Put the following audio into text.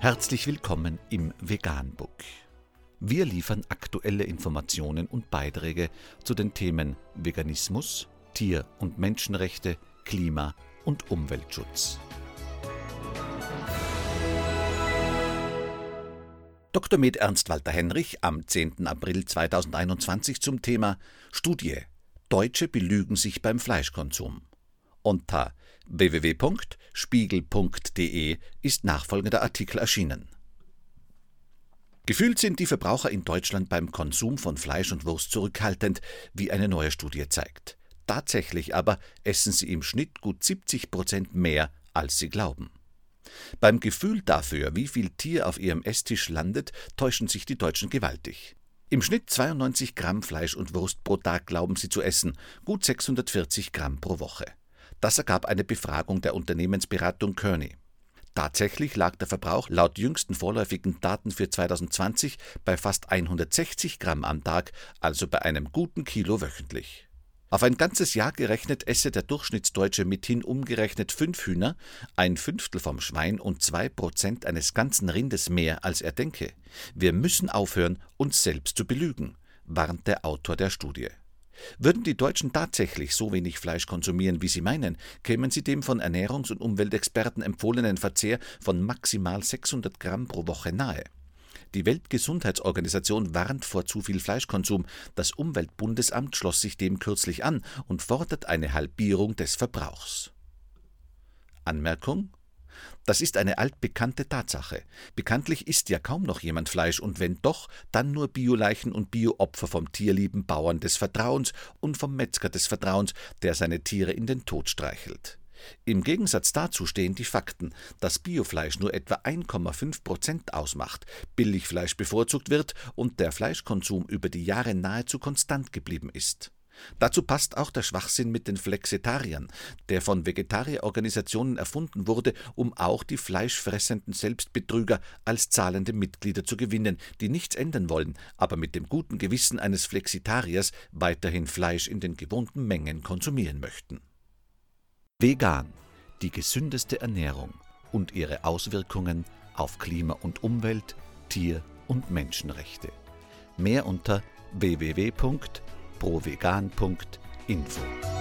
Herzlich willkommen im Veganbook. Wir liefern aktuelle Informationen und Beiträge zu den Themen Veganismus, Tier- und Menschenrechte, Klima- und Umweltschutz. Dr. Med Ernst Walter Henrich am 10. April 2021 zum Thema Studie Deutsche belügen sich beim Fleischkonsum. Unter www.spiegel.de ist nachfolgender Artikel erschienen. Gefühlt sind die Verbraucher in Deutschland beim Konsum von Fleisch und Wurst zurückhaltend, wie eine neue Studie zeigt. Tatsächlich aber essen sie im Schnitt gut 70 Prozent mehr, als sie glauben. Beim Gefühl dafür, wie viel Tier auf ihrem Esstisch landet, täuschen sich die Deutschen gewaltig. Im Schnitt 92 Gramm Fleisch und Wurst pro Tag glauben sie zu essen, gut 640 Gramm pro Woche. Das ergab eine Befragung der Unternehmensberatung Kearney. Tatsächlich lag der Verbrauch laut jüngsten vorläufigen Daten für 2020 bei fast 160 Gramm am Tag, also bei einem guten Kilo wöchentlich. Auf ein ganzes Jahr gerechnet esse der Durchschnittsdeutsche mithin umgerechnet fünf Hühner, ein Fünftel vom Schwein und zwei Prozent eines ganzen Rindes mehr, als er denke. Wir müssen aufhören, uns selbst zu belügen, warnt der Autor der Studie. Würden die Deutschen tatsächlich so wenig Fleisch konsumieren, wie sie meinen, kämen sie dem von Ernährungs- und Umweltexperten empfohlenen Verzehr von maximal 600 Gramm pro Woche nahe. Die Weltgesundheitsorganisation warnt vor zu viel Fleischkonsum. Das Umweltbundesamt schloss sich dem kürzlich an und fordert eine Halbierung des Verbrauchs. Anmerkung das ist eine altbekannte Tatsache. Bekanntlich isst ja kaum noch jemand Fleisch und wenn doch, dann nur Bioleichen und Bioopfer vom tierlieben Bauern des Vertrauens und vom Metzger des Vertrauens, der seine Tiere in den Tod streichelt. Im Gegensatz dazu stehen die Fakten, dass Biofleisch nur etwa 1,5 Prozent ausmacht, Billigfleisch bevorzugt wird und der Fleischkonsum über die Jahre nahezu konstant geblieben ist. Dazu passt auch der Schwachsinn mit den Flexitariern, der von Vegetarierorganisationen erfunden wurde, um auch die fleischfressenden Selbstbetrüger als zahlende Mitglieder zu gewinnen, die nichts ändern wollen, aber mit dem guten Gewissen eines Flexitariers weiterhin Fleisch in den gewohnten Mengen konsumieren möchten. Vegan, die gesündeste Ernährung und ihre Auswirkungen auf Klima und Umwelt, Tier- und Menschenrechte. Mehr unter www.provegan.info.